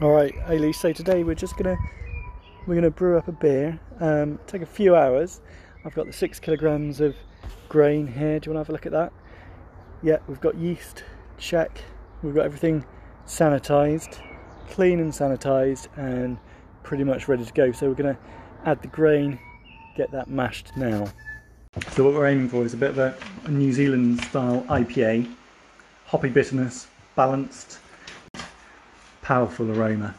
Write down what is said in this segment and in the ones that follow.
All right, Ailey. So today we're just gonna we're gonna brew up a beer. Um, take a few hours. I've got the six kilograms of grain here. Do you want to have a look at that? Yeah, we've got yeast. Check. We've got everything sanitized, clean and sanitized, and pretty much ready to go. So we're gonna add the grain, get that mashed now. So what we're aiming for is a bit of a, a New Zealand style IPA, hoppy bitterness, balanced powerful aroma.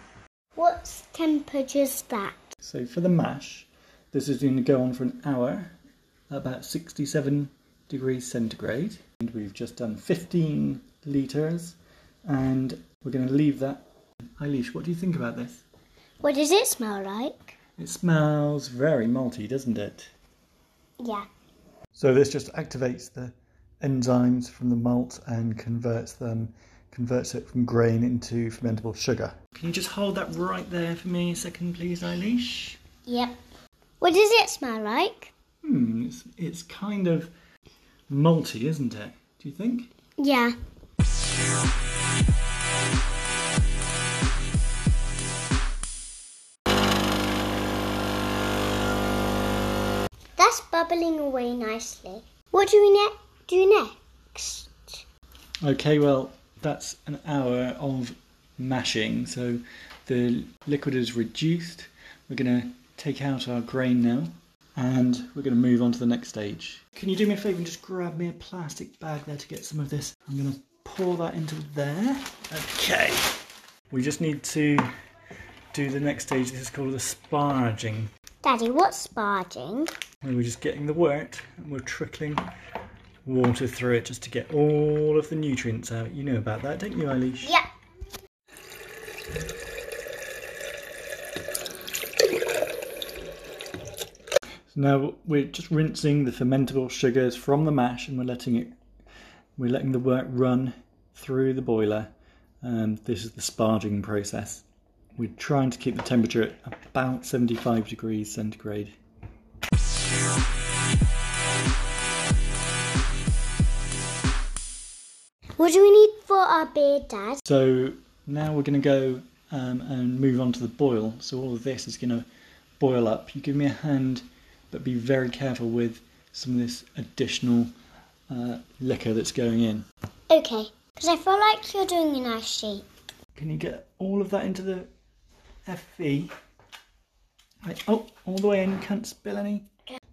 What temperature's that? So for the mash, this is going to go on for an hour, about 67 degrees centigrade. And we've just done 15 litres, and we're going to leave that. Eilish, what do you think about this? What does it smell like? It smells very malty, doesn't it? Yeah. So this just activates the enzymes from the malt and converts them converts it from grain into fermentable sugar. Can you just hold that right there for me a second, please, Eilish? Yep. What does it smell like? Hmm, it's, it's kind of malty, isn't it? Do you think? Yeah. That's bubbling away nicely. What do we ne- do next? Okay, well, that's an hour of mashing. So the liquid is reduced. We're going to take out our grain now and we're going to move on to the next stage. Can you do me a favour and just grab me a plastic bag there to get some of this? I'm going to pour that into there. Okay. We just need to do the next stage. This is called the sparging. Daddy, what's sparging? Where we're just getting the wort and we're trickling water through it just to get all of the nutrients out. You know about that, don't you, Eilish? Yeah. So now we're just rinsing the fermentable sugars from the mash and we're letting it we're letting the wort run through the boiler and this is the sparging process. We're trying to keep the temperature at about 75 degrees centigrade. What do we need for our beer, Dad? So now we're going to go um, and move on to the boil. So all of this is going to boil up. You give me a hand, but be very careful with some of this additional uh, liquor that's going in. Okay, because I feel like you're doing a nice shape. Can you get all of that into the FV? Right, oh, all the way in, you can't spill any.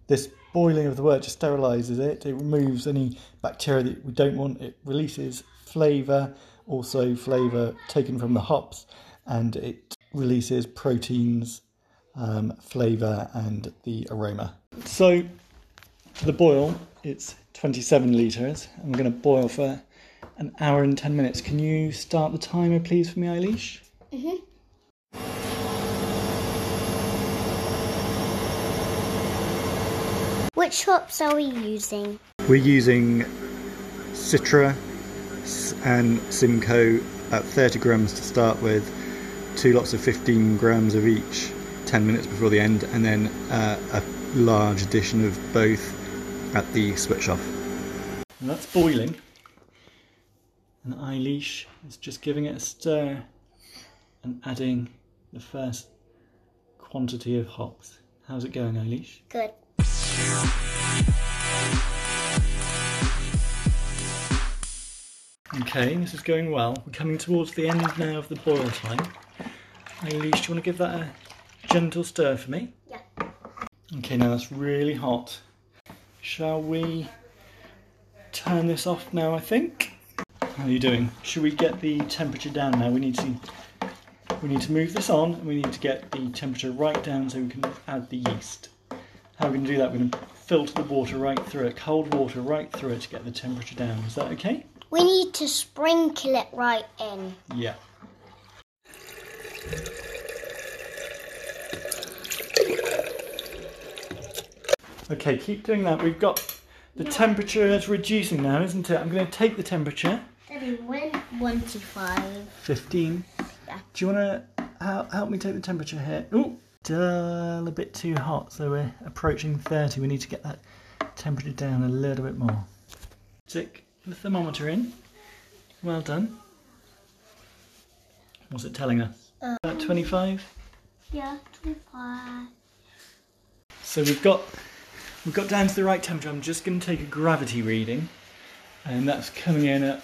This boiling of the wort just sterilises it. It removes any bacteria that we don't want. It releases flavour, also flavour taken from the hops, and it releases proteins, um, flavour, and the aroma. So, the boil, it's 27 litres. I'm going to boil for an hour and 10 minutes. Can you start the timer, please, for me, Eilish? Mhm. Which hops are we using? We're using Citra and Simcoe at 30 grams to start with, two lots of 15 grams of each, 10 minutes before the end, and then uh, a large addition of both at the switch off. And that's boiling. And Eilish is just giving it a stir and adding the first quantity of hops. How's it going, Eilish? Good. Okay, this is going well. We're coming towards the end now of the boil time. Eilish, do you want to give that a gentle stir for me? Yeah. Okay, now that's really hot. Shall we turn this off now, I think? How are you doing? Should we get the temperature down now? We need to we need to move this on and we need to get the temperature right down so we can add the yeast. How are we going to do that? We're going to filter the water right through it, cold water right through it to get the temperature down. Is that okay? We need to sprinkle it right in. Yeah. Okay, keep doing that. We've got the temperature is reducing now, isn't it? I'm going to take the temperature. Daddy, when one to five. 15. Yeah. Do you want to help, help me take the temperature here? Ooh, dull, a bit too hot. So we're approaching 30. We need to get that temperature down a little bit more. Stick the thermometer in. Well done. What's it telling us? Um, About 25. Yeah, 25. So we've got we've got down to the right temperature. I'm just going to take a gravity reading, and that's coming in at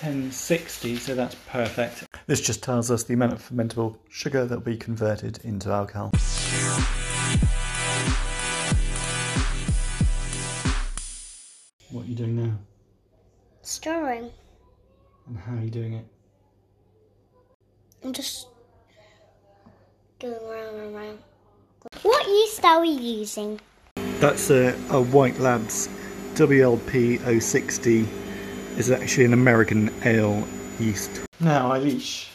1060. So that's perfect. This just tells us the amount of fermentable sugar that will be converted into alcohol. What are you doing now? Stirring. And how are you doing it? I'm just going round and round. What yeast are we using? That's a, a White Labs WLP 060 is actually an American ale yeast. Now, Eilish,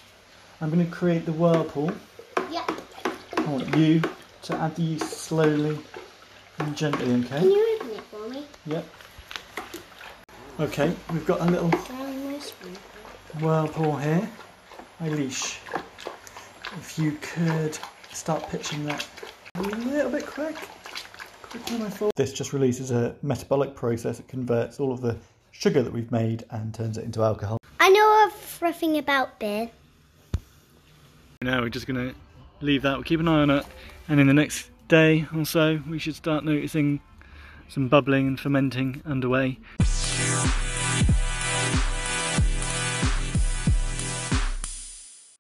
I'm going to create the whirlpool. Yeah. I want you to add the yeast slowly and gently, okay? Can you open it for me? Yep. Okay, we've got a little Very nice one. whirlpool here. Eilish, if you could start pitching that a little bit quick. Quicker than I thought. This just releases a metabolic process. It converts all of the sugar that we've made and turns it into alcohol. Know about beer. Now we're just going to leave that. We'll keep an eye on it, and in the next day or so, we should start noticing some bubbling and fermenting underway.